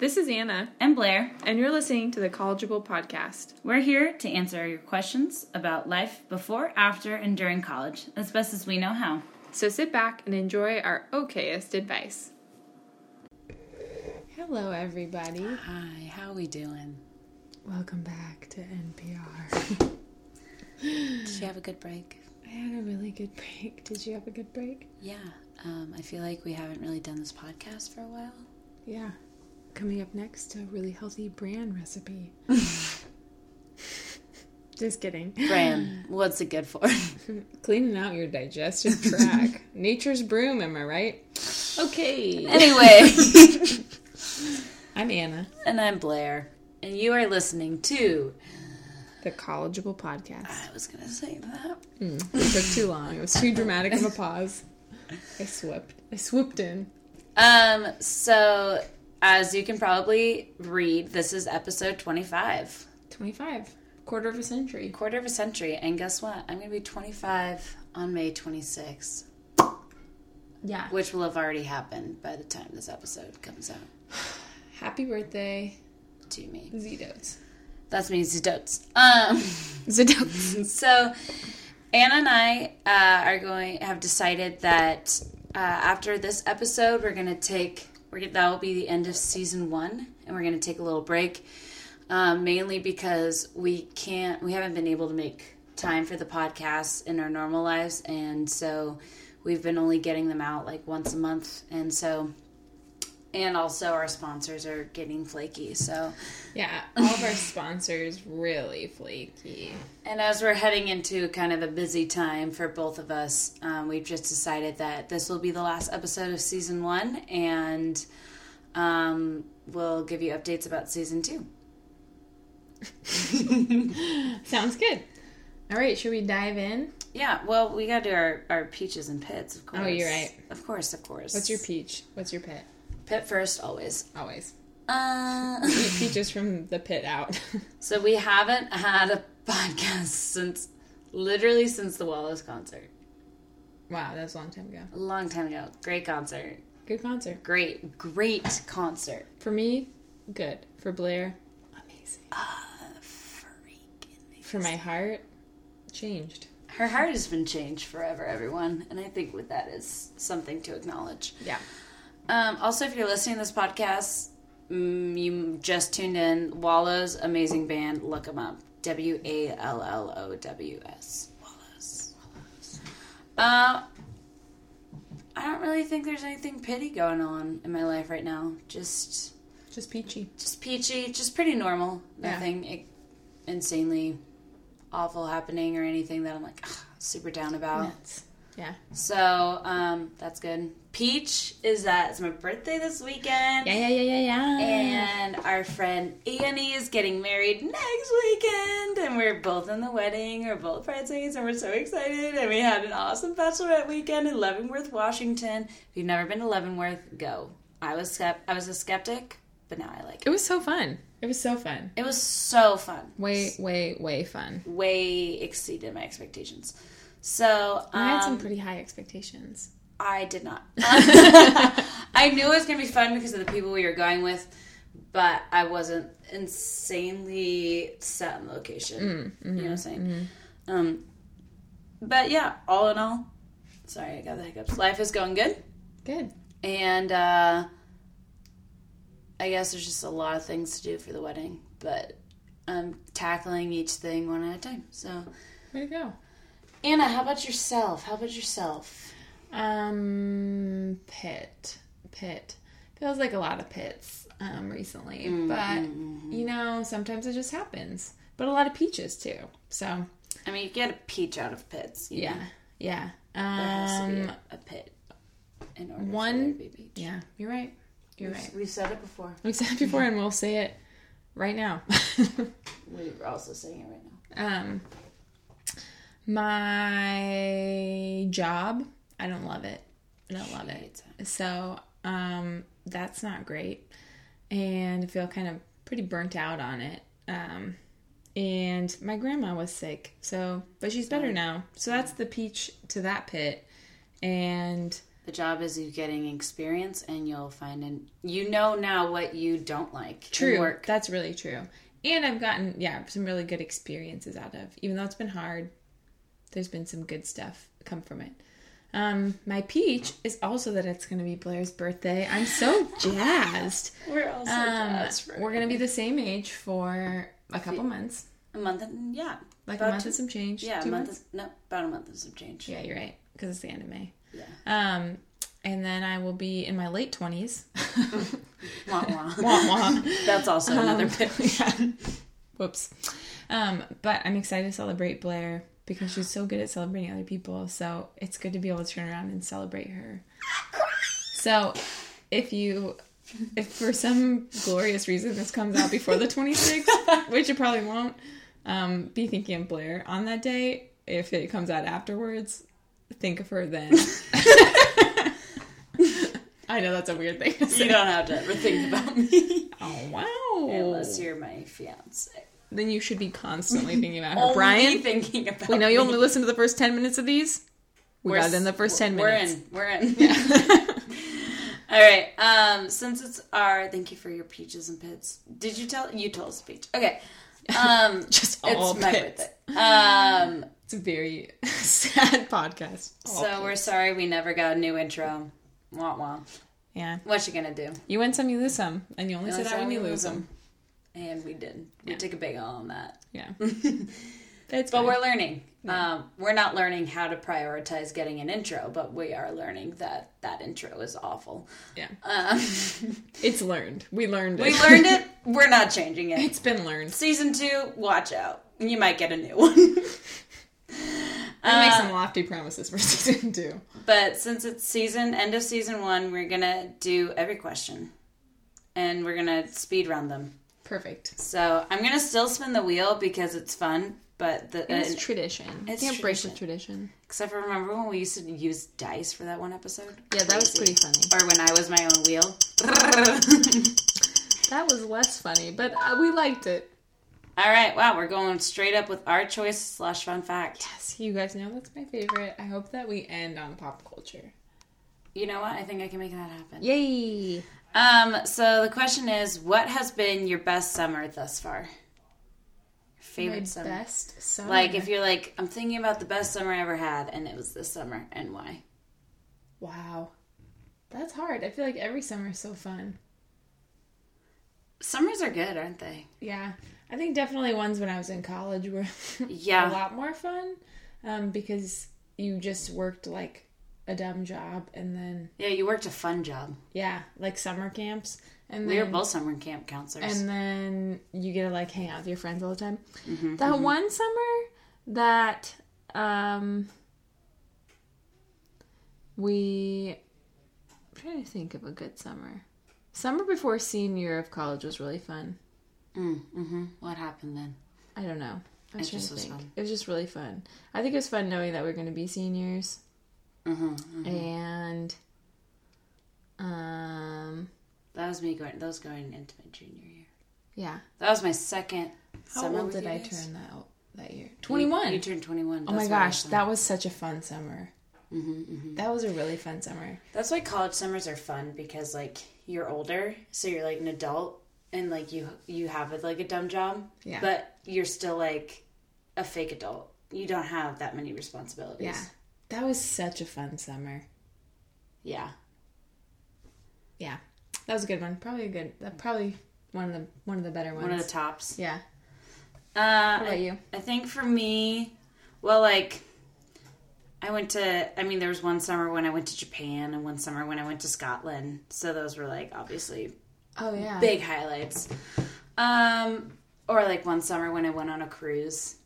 This is Anna, and Blair. and you're listening to the Collegeable Podcast. We're here to answer your questions about life before, after, and during college, as best as we know how. So sit back and enjoy our okayest advice. Hello, everybody. Hi, how we doing? Welcome back to NPR. Did you have a good break? I had a really good break. Did you have a good break? Yeah, um, I feel like we haven't really done this podcast for a while. Yeah. Coming up next, a really healthy bran recipe. Just kidding. Bran, what's it good for? Cleaning out your digestive tract. Nature's broom, am I right? Okay. anyway, I'm Anna, and I'm Blair, and you are listening to. the Collegeable Podcast. I was gonna say that. Mm, it took too long. It was too dramatic of a pause. I swept. I swooped in. Um, so as you can probably read, this is episode 25. 25. Quarter of a century. Quarter of a century, and guess what? I'm gonna be 25 on May 26th, Yeah. which will have already happened by the time this episode comes out Happy birthday, to me. Zidotes. That's me, Zidotes. Um, Zidotes. so Anna and I uh, are going have decided that uh, after this episode, we're gonna take we're gonna, that will be the end of season one, and we're gonna take a little break, um, mainly because we can't we haven't been able to make time for the podcast in our normal lives, and so we've been only getting them out like once a month, and so. And also, our sponsors are getting flaky. So, Yeah, all of our sponsors really flaky. And as we're heading into kind of a busy time for both of us, um, we've just decided that this will be the last episode of season one, and um, we'll give you updates about season two. Sounds good. All right, should we dive in? Yeah, well, we got to do our, our peaches and pits, of course. Oh, you're right. Of course, of course. What's your peach? What's your pit? Pit first? Always. Always. Uh, peaches from the pit out. so we haven't had a podcast since literally since the Wallows concert. wow, that's a long time ago. A long time ago. Great concert. Good concert. Great, great concert. For me, good. For Blair, amazing. Freaking For my heart, changed. Her heart has been changed forever, everyone, and I think with that is something to acknowledge. Yeah. Um, also, if you're listening to this podcast, mm, you just tuned in. Wallows, amazing band. Look them up. W A L L O W S. Wallows. Uh, I don't really think there's anything pity going on in my life right now. Just, Just peachy. just peachy. Just pretty normal. Nothing i- insanely awful happening or anything that I'm like ugh, super down about. Nuts. Yeah. So um, that's good. Peach is that it's my birthday this weekend. Yeah, yeah, yeah, yeah, yeah. And our friend Annie is getting married next weekend, and we're both in the wedding. We're both bridesmaids, and we're so excited. And we had an awesome bachelorette weekend in Leavenworth, Washington. If you've never been to Leavenworth, go. I was skept- I was a skeptic, but now I like it. it was so fun. It was so fun. It was so fun. Way, way, way fun. Way exceeded my expectations. So um, I had some pretty high expectations. I did not. I knew it was going to be fun because of the people we were going with, but I wasn't insanely set on the location. You know what I'm saying? Um, but yeah, all in all, sorry, I got the hiccups. Life is going good, Good. and uh, I guess there's just a lot of things to do for the wedding, but I'm tackling each thing one at a time. So, Way you go. Anna, how about yourself? How about yourself? Um, pit, pit. Feels like a lot of pits um, recently, Mm, but you know, sometimes it just happens. But a lot of peaches too. So I mean, you get a peach out of pits. yeah, know? yeah. There has to be Um, a, a pit in order one- for there to be a peach. yeah. You're right. You're We've- right. We've said it before. We said it before, and we'll say it right now. we are also saying it right now. um, my job, I don't love it. I don't love it. So um, that's not great, and I feel kind of pretty burnt out on it. Um, and my grandma was sick, so but she's better now. So that's the peach to that pit, and The job is you getting experience, and you'll find and you know now what you don't like. True. work. That's really true. And I've gotten, yeah, some really good experiences out of. Even though it's been hard, there's been some good stuff come from it. Um, my peach is also that it's going to be Blair's birthday. I'm so jazzed. We're also Um, we're going to be the same age for a couple months, a month and yeah, like About a month two- and some change. yeah, a month. months? Is, no, about a month and some change. Yeah, you're right, because it's the end of May. Yeah. Um, and then I will be in my late twenties. Wah, wah. wah wah. That's also another Um, bit. yeah. Whoops. Um, but I'm excited to celebrate Blair because she's so good at celebrating other people. So it's good to be able to turn around and celebrate her. So if you, if for some glorious reason this comes out before the 26th, which it probably won't, um, be thinking of Blair on that day. If it comes out afterwards, think of her then. I know that's a weird thing to say. You don't have to ever think about me Oh wow! unless you're my fiance. Then you should be constantly thinking about her. Brian, thinking about. we know you me. only listen to the first 10 minutes of these. We We're got it in the first 10 minutes. we're in. We're in. Yeah. All right. Um, since it's our thank you for your peaches and pits. Did you tell you told us a peach? Okay. Um, Just it's all my pits. birthday. Um, It's a very sad podcast. All so we're sorry we never got a new intro. Wah wah. Yeah. What you gonna do? You win some, you lose some. And you only You say that when you lose lose them. And we did. We Yeah. took a big L on that. Yeah. It's But fine. we're learning. Um, we're not learning how to prioritize getting an intro, but we are learning that that intro is awful. Yeah. Um, It's learned. We learned it. we learned it. We're not changing it. It's been learned. Season two, watch out. You might get a new one. Make Uh, some lofty promises for season two. but since it's season end of season one, we're gonna do every question, and we're gonna speed run them. Perfect. So I'm gonna still spin the wheel because it's fun. But the It's and- tradition. it's Can't break tradition. except for remember when we used to use dice for that one episode? Yeah, that was pretty funny. Or when I was my own wheel. That was less funny, but uh, we liked it. All right, wow, we're going straight up with our choice slash fun fact. Yes, you guys know that's my favorite. I hope that we end on pop culture. You know what? I think I can make that happen. Yay! Um, so the question is, what has been your best summer thus far? Favorite my summer. best summer. Like if you're like, I'm thinking about the best summer I ever had, and it was this summer, and why? wow, that's hard. I feel like every summer is so fun. Summers are good, aren't they? Yeah, I think definitely ones when I was in college were Yeah. a lot more fun um, because you just worked like a dumb job and then Yeah, you worked a fun job. yeah, like summer camps and We were both summer camp counselors. and then you get to like hang out with your friends all the time. Mm-hmm, that one summer that um we I'm trying to think of a good summer. Summer before senior year of college was really fun. mm, hmm What happened then? I don't know. I was It just was fun. It was just really fun. I think it was fun knowing that we are going to be seniors Mm-hmm, and um That was me going. That was going into my junior year. yeah. That was my second How summer. old with did you I guys. turn that that year? Twenty one. You, turned 21. oh my That's why I gosh, that was such a fun summer. Mm-hmm, That was a really fun summer. That's why college summers are fun because like you're older, so you're like an adult, and like you you have like a dumb job, Yeah. but you're still like a fake adult. You don't have that many responsibilities. Yeah. That was such a fun summer. yeah. Yeah. That was a good one. Probably a good that probably one of the one of the better ones. One of the tops. yeah. Uh, What about I, you? I think for me, well, like I went to. I mean, there was one summer when I went to Japan, and one summer when I went to Scotland. So those were like obviously Oh yeah. big highlights. Um, or like one summer when I went on a cruise.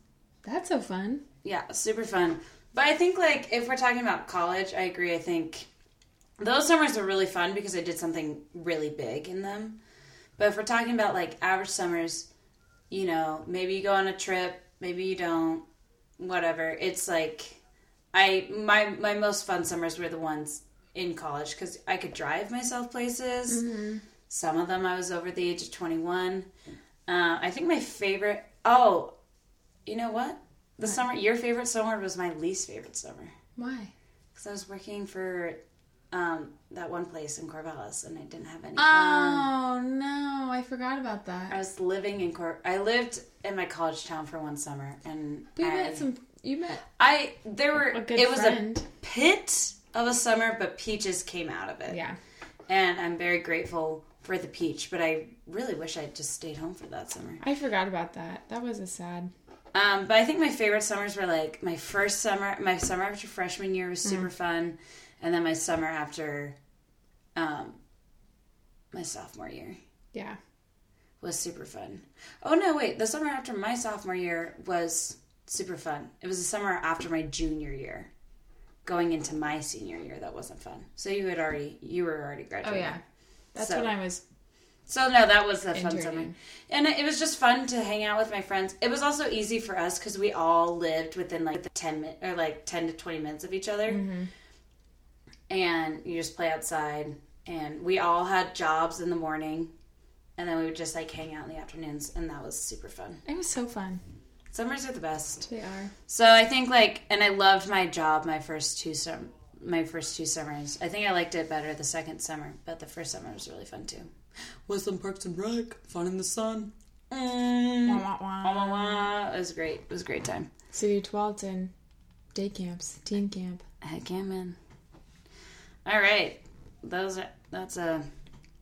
That's so fun. Yeah, super fun. But I think like if we're talking about college, I agree. I think those summers are really fun because I did something really big in them. But if we're talking about like average summers, you know, maybe you go on a trip, maybe you don't, whatever. It's like I my my most fun summers were the ones in college because I could drive myself places. Some of them I was over the age of twenty one. Uh, I think my favorite. Oh, you know what? The summer, your favorite summer was my least favorite summer Why? because I was working for um, that one place in Corvallis, and I didn't have any. fun. Oh no, I forgot about that. I was living in Cor. I lived in my college town for one summer, and We I, met some. You met I there were. it was friend. a pit of a summer, but peaches came out of it. yeah. and I'm very grateful for the peach. But I really wish I'd just stayed home for that summer. I forgot about that. That was a sad. Um, but I think my favorite summers were like my first summer, my summer after freshman year was super fun, and then my summer after, um, my sophomore year Yeah. was super fun. Oh no, wait, the summer after my sophomore year was super fun. It was the summer after my junior year, going into my senior year that wasn't fun. So you had already, you were already Oh graduating. yeah. That's So- when I was. So no, that was a fun summer, and it was just fun to hang out with my friends. It was also easy for us because we all lived within like the ten minute or like ten to twenty minutes of each other, mm-hmm. and you just play outside. And we all had jobs in the morning, and then we would just like hang out in the afternoons, and that was super fun. It was so fun. Summers are the best. They are. So I think like, and I loved my job my first two sum my first two summers. I think I liked it better the second summer, but the first summer was really fun too. Was on Parks and Rec, fun in the sun. Mm. Wah, wah, Wah, wah. wah, wah. It was great. It was a great time. City of Tualatin, day camps, teen camp. Heck yeah, man. All right, those are that's a.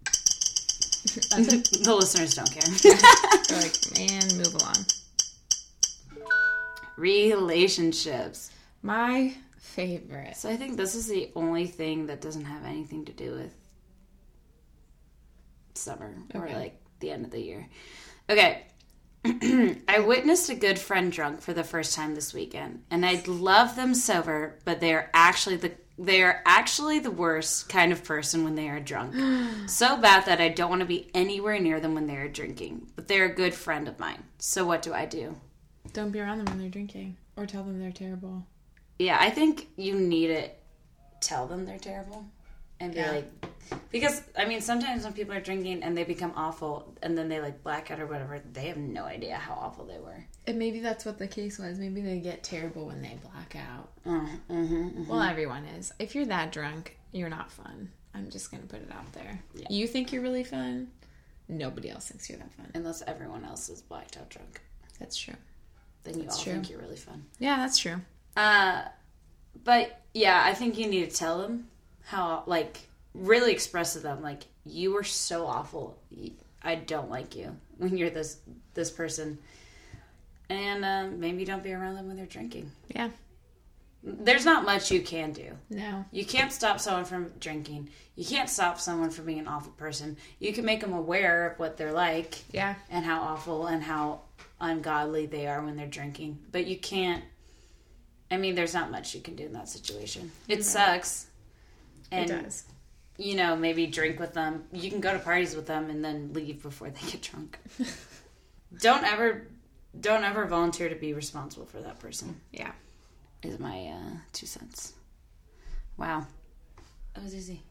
the listeners don't care. They're like, man, move along. Relationships. My favorite. So I think this is the only thing that doesn't have anything to do with summer or Okay. like the end of the year. Okay. I witnessed a good friend drunk for the first time this weekend, and I love them sober, but they are actually the they are actually the worst kind of person when they are drunk. so bad that I don't want to be anywhere near them when they are drinking. But they're a good friend of mine. So what do I do? Don't be around them when they're drinking, or tell them they're terrible. Yeah, I think you need to tell them they're terrible and be Yeah. like, because I mean, sometimes when people are drinking and they become awful and then they like black out or whatever, they have no idea how awful they were. And maybe that's what the case was. Maybe they get terrible when they black out. Mm-hmm, mm-hmm. Well, everyone is. If you're that drunk, you're not fun. I'm just gonna put it out there. Yeah. You think you're really fun. Nobody else thinks you're that fun. Unless everyone else is blacked out drunk, That's true. then you That's all true. think you're really fun. Yeah, that's true. Uh, but yeah, I think you need to tell them how, like, really express to them, like, you were so awful. I don't like you when you're this this person, and uh, maybe don't be around them when they're drinking. Yeah. There's not much you can do. No. You can't stop someone from drinking. You can't stop someone from being an awful person. You can make them aware of what they're like Yeah. and how awful and how ungodly they are when they're drinking. But you can't. I mean, there's not much you can do in that situation. It sucks. And, it does. you know, maybe drink with them. You can go to parties with them and then leave before they get drunk. don't ever, don't ever volunteer to be responsible for that person. Yeah. Is my uh, two cents. Wow, that was easy.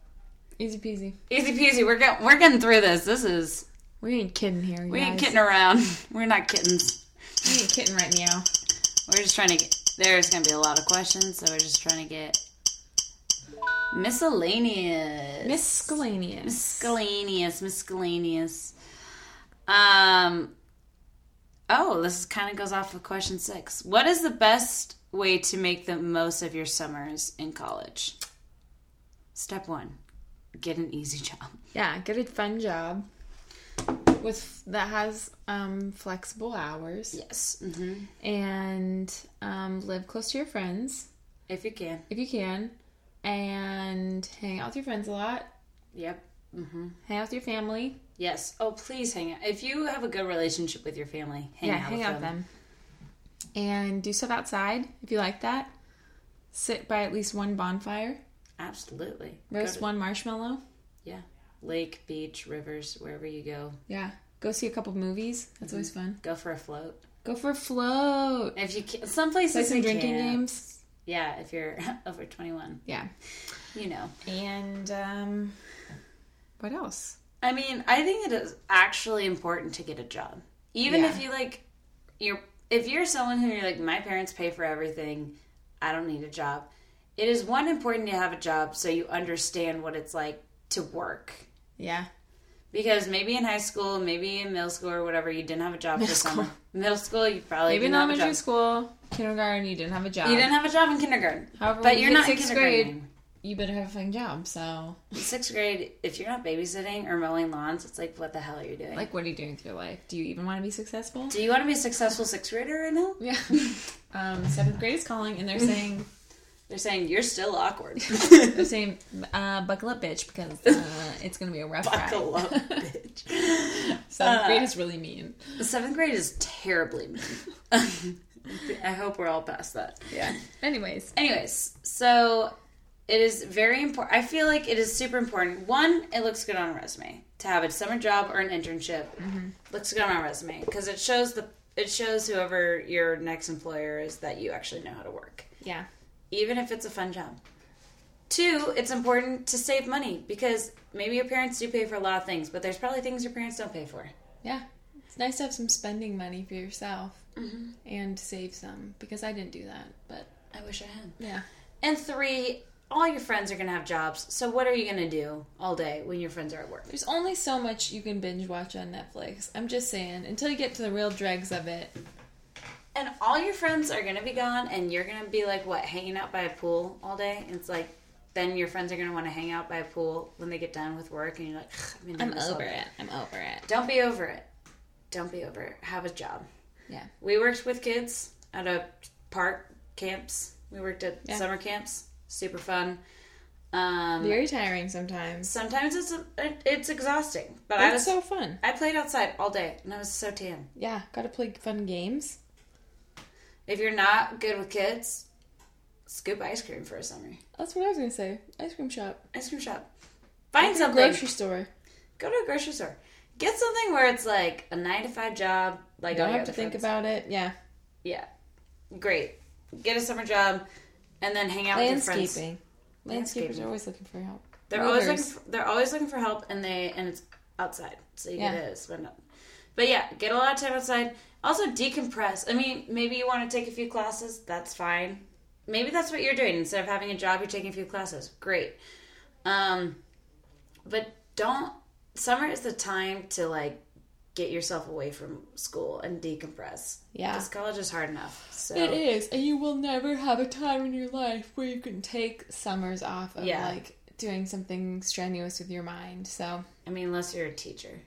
Easy peasy. Easy peasy. We're getting we're getting through this. This is We ain't kidding here. we ain't kidding around. We're not kittens. We ain't kidding right now. We're just trying to get. There's gonna be a lot of questions, so we're just trying to get miscellaneous. Miscellaneous. miscellaneous, miscellaneous. Um. Oh, this kind of goes off of question six. What is the best way to make the most of your summers in college? Step one: get an easy job. Yeah, get a fun job with that has um, flexible hours Yes, hmm and um, live close to your friends if you can. if you can, and hang out with your friends a lot. Yep. hmm Hang out with your family. Yes. Oh, please hang out. If you have a good relationship with your family, hang yeah, out hang with out them. them. And do stuff outside if you like that. Sit by at least one bonfire. Absolutely. Roast to- one marshmallow. Yeah. Lake, beach, rivers, wherever you go. Yeah. Go see a couple movies. That's always fun. Go for a float. Go for a float. If you can, some places Play some drinking games. Yeah, if you're over 21, Yeah. you know. And um, what else? I mean, I think it is actually important to get a job. Even Yeah. if you like you're if you're someone who you're like my parents pay for everything, I don't need a job. it is one important to have a job so you understand what it's like to work. Yeah. Because maybe in high school, maybe in middle school or whatever, you didn't have a job for Middle summer. school. Middle school, you probably Maybe didn't have a elementary job. school, kindergarten, you didn't have a job. You didn't have a job in kindergarten. However, but you're not in kindergarten. grade, you better have a fucking job. So, Sixth grade, if you're not babysitting or mowing lawns, it's like, what the hell are you doing? like, what are you doing with your life? Do you even want to be successful? Do you want to be a successful sixth grader right now? Yeah. Um, seventh grade is calling, and they're saying They're saying you're still awkward. they're saying uh, buckle up, bitch, because uh, it's gonna be a rough Buckle ride. up, bitch. Seventh Uh, grade is really mean. Seventh grade is terribly mean. I hope we're all past that. Yeah. Anyways, Anyways, so it is very important. I feel like it is super important. One, it looks good on a resume to have a summer job or an internship. Mm-hmm. Looks good on a resume because it shows the it shows whoever your next employer is that you actually know how to work, yeah, even if it's a fun job. Two, it's important to save money because maybe your parents do pay for a lot of things, but there's probably things your parents don't pay for. yeah. It's nice to have some spending money for yourself Mm-hmm. and save some because I didn't do that. But I wish I had. yeah, And three, all your friends are gonna have jobs. So what are you gonna do all day when your friends are at work? there's only so much you can binge watch on Netflix. I'm just saying until you get to the real dregs of it. And all your friends are gonna be gone, and you're gonna be like what, hanging out by a pool all day? It's like then your friends are gonna want to hang out by a pool when they get done with work, and you're like, I'm, I'm over it. I'm over it. Don't be over it. Don't be over it. Have a job. Yeah. We worked with kids at a park camps. We worked at Yeah. summer camps. Super fun. Um, Very tiring sometimes. sometimes it's it's exhausting, but I was so fun. I played outside all day, and I was so tan. Yeah, got to play fun games. If you're not good with kids, scoop ice cream for a summer. That's what I was gonna say. Ice cream shop. Ice cream shop. Find Go to a something. grocery store. Go to a grocery store. Get something where it's like a nine to five job. Like Don't have to think friends. about it. Yeah. Yeah, great. Get a summer job, and then hang out with your friends. Landscaping. Landscapers Landscaping. are always looking for help. They're always looking. For, they're always looking for help, and they and it's outside, so you Yeah. get to spend it. But yeah, get a lot of time outside. Also decompress. I mean, maybe you want to take a few classes. That's fine. Maybe that's what you're doing instead of having a job. You're taking a few classes. Great. Um, but don't. Summer is the time to like get yourself away from school and decompress. Yeah. because college is hard enough. So It is, and you will never have a time in your life where you can take summers off of Yeah. like doing something strenuous with your mind. So I mean, unless you're a teacher,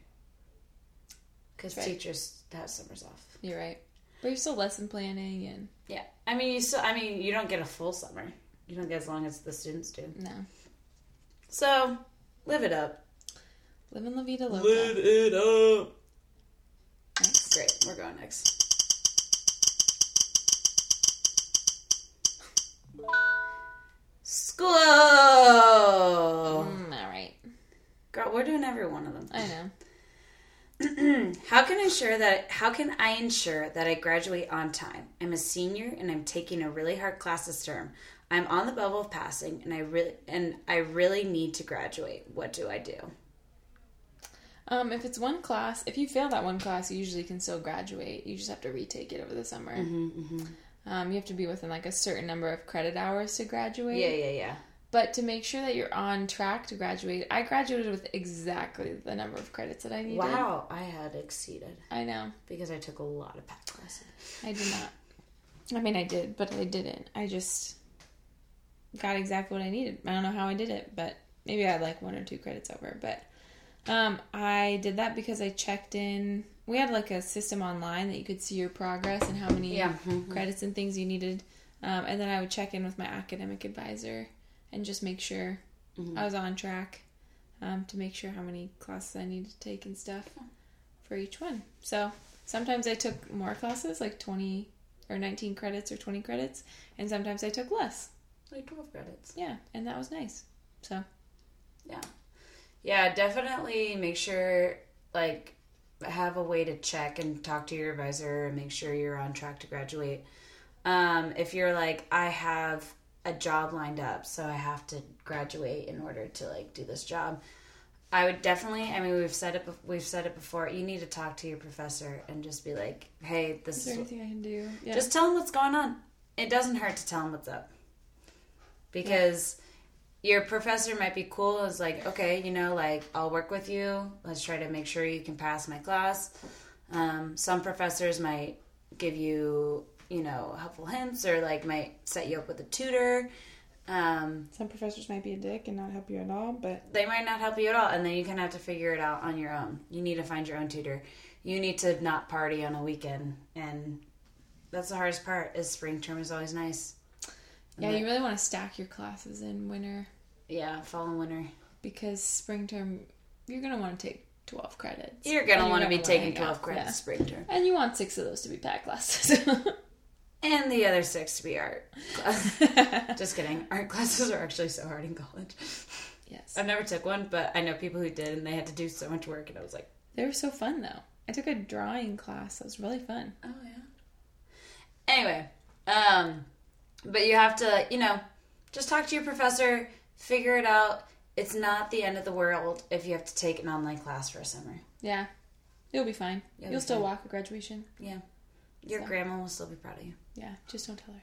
because Right. teachers have summers off. you're right. But you're still lesson planning and Yeah, I mean, you still. I mean, you don't get a full summer. You don't get as long as the students do. no. So, live it up. Living La Vida Loca. Live it up. Great, we're going next. School. Mm, all right. Girl, we're doing every one of them. I know. How can I ensure that how can I ensure that I graduate on time? I'm a senior and I'm taking a really hard class this term. I'm on the bubble of passing and I really and I really need to graduate. What do I do? Um, if it's one class, if you fail that one class, you usually can still graduate. You just have to retake it over the summer. Mm-hmm, Um, you have to be within like a certain number of credit hours to graduate. Yeah, yeah, yeah. But to make sure that you're on track to graduate, I graduated with exactly the number of credits that I needed. Wow, I had exceeded I know. because I took a lot of PAC classes. I did not. I mean, I did, but I didn't. I just got exactly what I needed. I don't know how I did it, but maybe I had like one or two credits over. But um, I did that because I checked in. We had like a system online that you could see your progress and how many Yeah. Mhm. credits and things you needed. Um, and then I would check in with my academic advisor and just make sure I was on track um, to make sure how many classes I needed to take and stuff for each one. So sometimes I took more classes, like 20 or 19 credits or 20 credits, and sometimes I took less. Like 12 credits. Yeah, and that was nice. So, Yeah. Yeah, definitely make sure, like, have a way to check and talk to your advisor and make sure you're on track to graduate. Um, if you're like, I have a job lined up, so I have to graduate in order to, like, do this job. I would definitely. I mean, we've said it. We've said it before. You need to talk to your professor and just be like, "Hey, this is is there what- anything I can do? Yeah. just tell them what's going on. It doesn't hurt to tell them what's up. because your professor might be cool. It's like, okay, you know, like I'll work with you. Let's try to make sure you can pass my class. Um, some professors might give you, you know, helpful hints or like might set you up with a tutor. Um, Some professors might be a dick and not help you at all, but they might not help you at all, and then you kind of have to figure it out on your own. You need to find your own tutor. You need to not party on a weekend, and that's the hardest part. Is spring term is always nice. yeah, you really want to stack your classes in winter Yeah, fall and winter. because spring term you're gonna want to take twelve credits. You're gonna want to be taking hang out, twelve credits yeah. spring term, And you want six of those to be pack classes. and the other six to be art. class. Just kidding. Art classes are actually so hard in college. yes. I've never took one, but I know people who did, and they had to do so much work, and I was like, They were so fun though. I took a drawing class. That was really fun. Oh yeah. Anyway, um, but you have to, you know, just talk to your professor, figure it out. It's not the end of the world if you have to take an online class for a summer. Yeah. You'll be fine. You'll You'll be still fine. walk at graduation. Yeah, your So. grandma will still be proud of you. Yeah, just don't tell her.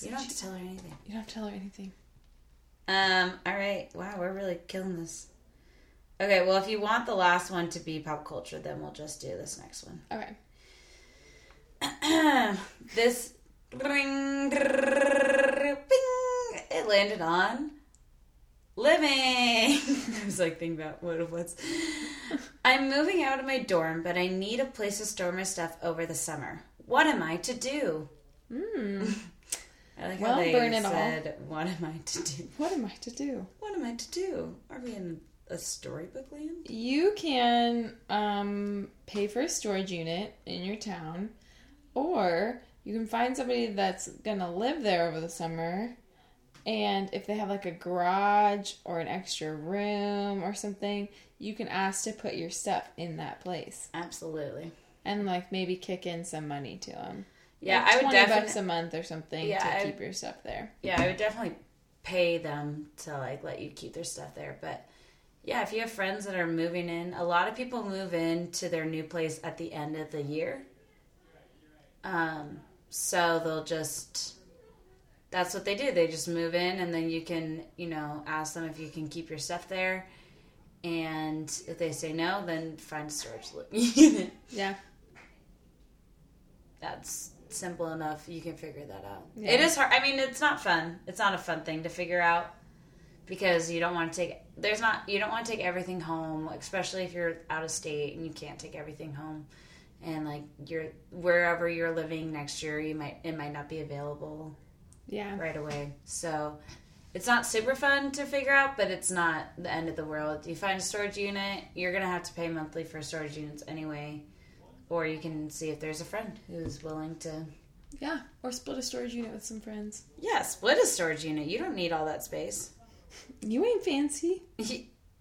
You don't have to tell her anything. you don't have to tell her anything. Um. All right. Wow, we're really killing this. Okay. Well, if you want the last one to be pop culture, then we'll just do this next one. Okay. this ring, it landed on living. I was like thinking about what it was. I'm moving out of my dorm, but I need a place to store my stuff over the summer. What am I to do? Hmm. I like Well, how they burn it all. said, "What am I to do? What am I to do? What am I to do? Are we in a storybook land?" You can um, pay for a storage unit in your town, or you can find somebody that's gonna live there over the summer. And if they have like a garage or an extra room or something, you can ask to put your stuff in that place Absolutely. and like maybe kick in some money to them. Yeah, Like I would 20 definitely. bucks a month or something Yeah, to I- keep your stuff there. Yeah, I would definitely pay them to like let you keep their stuff there. But yeah, if you have friends that are moving in, a lot of people move in to their new place at the end of the year. Um, so they'll just that's what they do. They just move in and then you can, you know, ask them if you can keep your stuff there. And if they say no, then find a storage unit. Yeah. That's simple enough. You can figure that out. Yeah. It is hard. I mean, it's not fun. It's not a fun thing to figure out because you don't want to take. There's not. You don't want to take everything home, especially if you're out of state and you can't take everything home. And like you're wherever you're living next year, you might it might not be available Yeah. right away. So it's not super fun to figure out, but it's not the end of the world. You find a storage unit, you're gonna have to pay monthly for storage units anyway. Or you can see if there's a friend who's willing to Yeah. Or split a storage unit with some friends. Yeah, split a storage unit. You don't need all that space. You ain't fancy.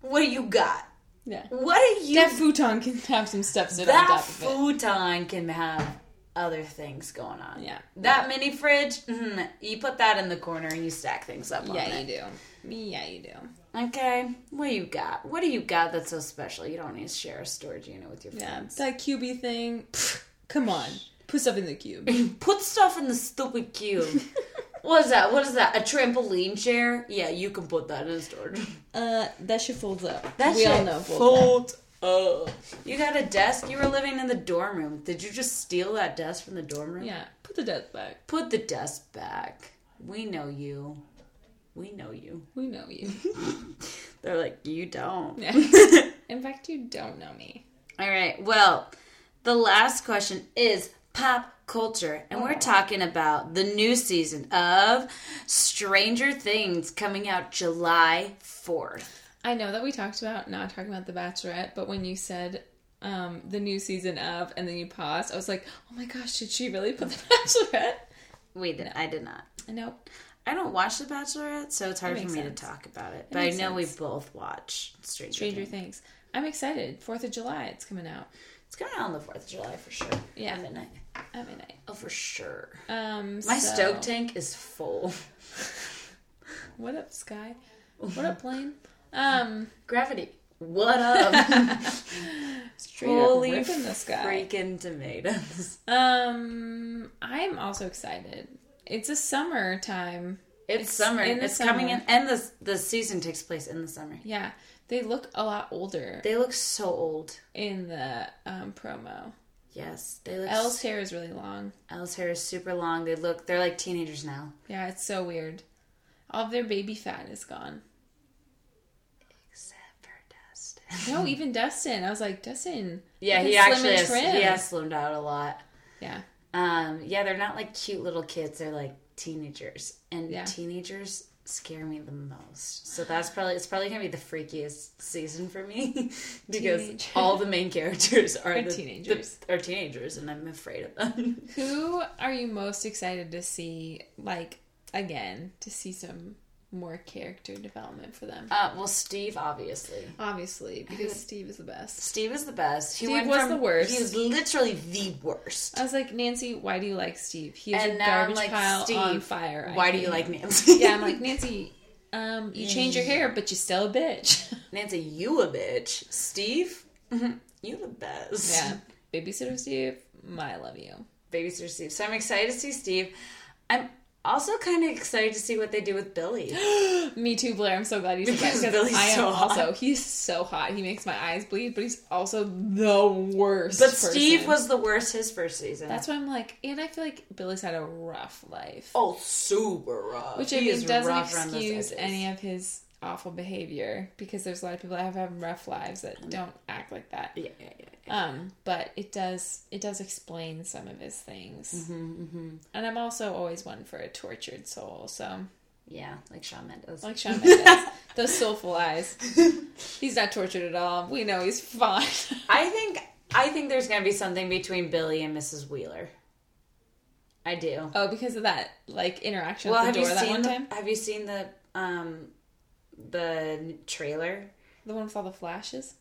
What do you got? Yeah. What do you That futon can have some on that it. futon can have other things going on. Yeah. That mini fridge, mhm, you put that in the corner and you stack things up on Yeah, it. you do. Yeah, you do. Okay, what do you got? What do you got that's so special? You don't need to share a storage unit with your Yeah, friends. that cubey thing. pff, come on, put stuff in the cube. Put stuff in the stupid cube. what is that? What is that? A trampoline chair? Yeah, you can put that in storage. Uh, that shit folds up. That we shit all know folds up. folds up. You got a desk. You were living in the dorm room. Did you just steal that desk from the dorm room? Yeah, put the desk back. Put the desk back. We know you. We know you. We know you. They're like, you don't. Yeah. In fact, you don't know me. All right. Well, the last question is pop culture, and we're oh. talking about the new season of Stranger Things coming out July 4th. I know that we talked about not talking about The Bachelorette, but when you said um, the new season of, and then you paused, I was like, oh my gosh, did she really put The Bachelorette? We did. I did not. Nope. I don't watch The Bachelorette, so it's hard for me sense. to talk about it. But I know we both watch Stranger, Stranger Things. Things. I'm excited. Fourth of July, it's coming out It's coming out on the Fourth of July for sure. Yeah. At midnight. at midnight. Oh, for sure. Um, My so- stoke tank is full. What up, Sky? What up, plane? Um, Gravity. What up? straight Holy up the sky. freaking tomatoes. Um, I'm also excited. It's a summertime It's, It's summer. in the it's coming summer. in, and the the season takes place in the summer. Yeah, they look a lot older They look so old. in the um, promo. Yes, they look. El's hair is really long. El's hair is super long. They look. They're like teenagers now. Yeah, it's so weird. All of their baby fat is gone. Except for Dustin. No, even Dustin. I was like, Dustin. Yeah, he actually has, he has slimmed out a lot. Yeah, Um, yeah, they're not like cute little kids. They're like teenagers, and Yeah. teenagers scare me the most. So that's probably it's probably gonna be the freakiest season for me because Teenage. all the main characters are, Are the, teenagers. the- are teenagers, and I'm afraid of them. Who are you most excited to see? Like again, to see some more character development for them. Uh, well, Steve obviously. Obviously, because Steve is the best. Steve is the best. He Steve was from- the worst. He was literally the worst. I was like, Nancy, why do you like Steve? He is And a garbage like, pile Steve, on fire. Why do you like. Nancy? Yeah, I'm like Nancy. Um, you change your hair, but you're still a bitch. Nancy, you a bitch. Steve, you the best. yeah, babysitter Steve, I love you. babysitter Steve. So I'm excited to see Steve. I'm also kind of excited to see what they do with Billy. Me too, Blair. I'm so glad you said that Because because Billy's I am so hot. also. He's so hot. He makes my eyes bleed, but he's also the worst. But person. Steve was the worst his first season. That's why I'm like, and I feel like Billy's had a rough life, oh super rough. which I He mean is doesn't rough excuse any of his awful behavior because there's a lot of people that have had rough lives that don't act like that. Yeah, yeah, yeah. Um, but it does it does explain some of his things, Mm-hmm, and I'm also always one for a tortured soul. So Yeah, like Shawn Mendes. like Shawn Mendes, those soulful eyes. He's not tortured at all. We know he's fine. I think I think there's gonna be something between Billy and Mrs. Wheeler. I do. oh, because of that like interaction well, at have the you door that seen one the, time, Have you seen the um the trailer? the one with all the flashes.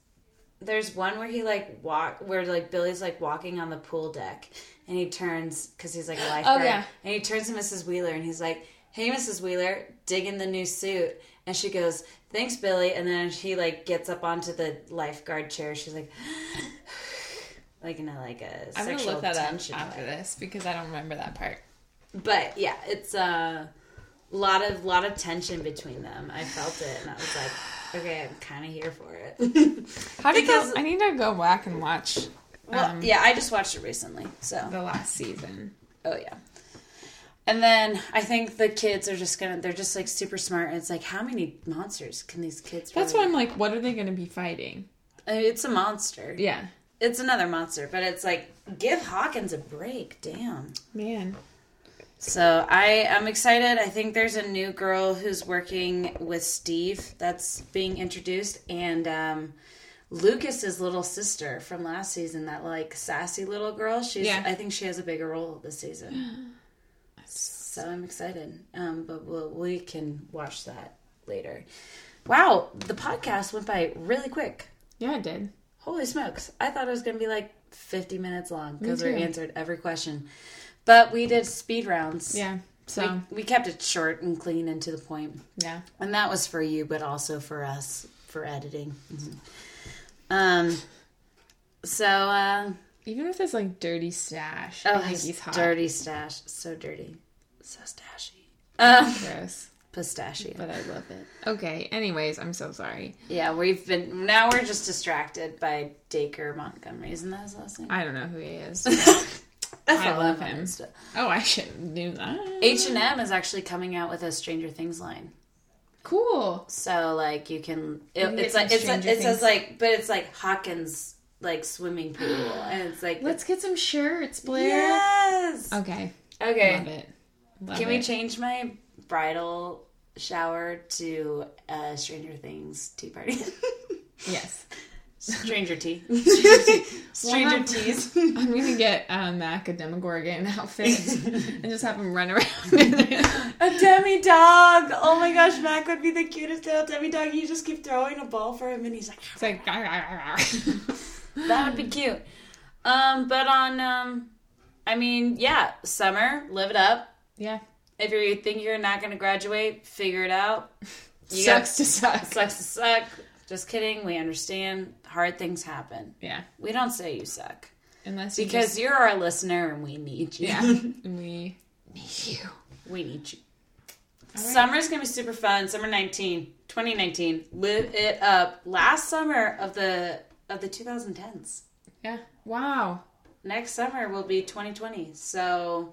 There's one where he like walk where like Billy's like walking on the pool deck and he turns because he's like a lifeguard. Oh, yeah. And he turns to Mrs. Wheeler and he's like, "Hey, Mrs. Wheeler, dig in the new suit." And she goes, "Thanks, Billy." And then he like gets up onto the lifeguard chair. She's like, like in a like a I'm gonna sexual look that up after way. this because I don't remember that part. But yeah, it's a lot of lot of tension between them. I felt it, and I was like, okay, I'm kind of here for it. How did Because- go? I need to go back and watch well, um, yeah, I just watched it recently, so the last season. oh yeah. And then I think the kids are just gonna they're just like super smart. And it's like, how many monsters can these kids? That's really- why I'm like, what are they going to be fighting? It's a monster. Yeah, It's another monster, but it's like give Hawkins a break. Damn. man. So I am excited. I think there's a new girl who's working with Steve that's being introduced, and um, Lucas's little sister from last season, that like sassy little girl. She's Yeah. I think she has a bigger role this season. so I'm excited. Um, but we'll, we can watch that later. Wow, the podcast went by really quick. Yeah, it did. Holy smokes. I thought it was going to be like 50 minutes long because we answered every question. But we did speed rounds. Yeah. So We, we kept it short and clean and to the point. yeah, And that was for you, but also for us for editing. Mhm. Um, so, uh, even with his like dirty stash, oh, I think he's hot. dirty stash. So dirty. So stashy. Um, Gross, pistachio. but I love it. Okay. Anyways, I'm so sorry. Yeah, we've been, now we're just distracted by Dacre Montgomery. Isn't that his last name? I don't know who he is. I, I love him. Oh, I should do that. H and M is actually coming out with a Stranger Things line. Cool. So like you can, it, get it's like it's Stranger it says like, but it's like Hawkins like swimming pool, and it's like Let's get some shirts, Blair. yes. Okay. Okay. Love it. Love can we change my bridal shower to uh, Stranger Things tea party? Yes. Stranger tea. Stranger Stranger teas. I'm gonna get um, Mac a Demogorgon outfit and just have him run around. A demi dog. Oh my gosh, Mac would be the cutest little demi dog. You just keep throwing a ball for him, and he's like, It's like That would be cute. Um, but on um, I mean, yeah, summer, live it up. yeah. If you think you're not going to graduate, figure it out. You Sucks to suck. sucks to suck. Just kidding. We understand. Hard things happen. Yeah. We don't say you suck Unless you because just, you're our listener and we need you. yeah, we need you. we need you. Summer's gonna be super fun. Summer 19, 2019. Live it up. Last summer of the of the 2010s. Yeah. Wow. Next summer will be 2020. So,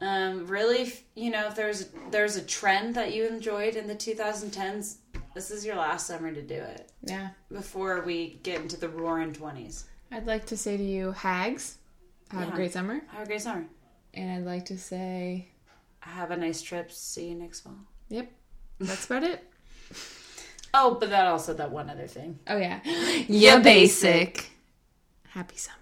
um, really, you know, if there's there's a trend that you enjoyed in the 2010s, this is your last summer to do it Yeah. before we get into the roaring 20s. I'd like to say to you, hags, have Yeah. a great summer. Have a great summer. And I'd like to say, Have a nice trip. See you next fall. yep, that's about it. Oh, but that also that one other thing. Oh, yeah. Yeah, basic. Happy summer.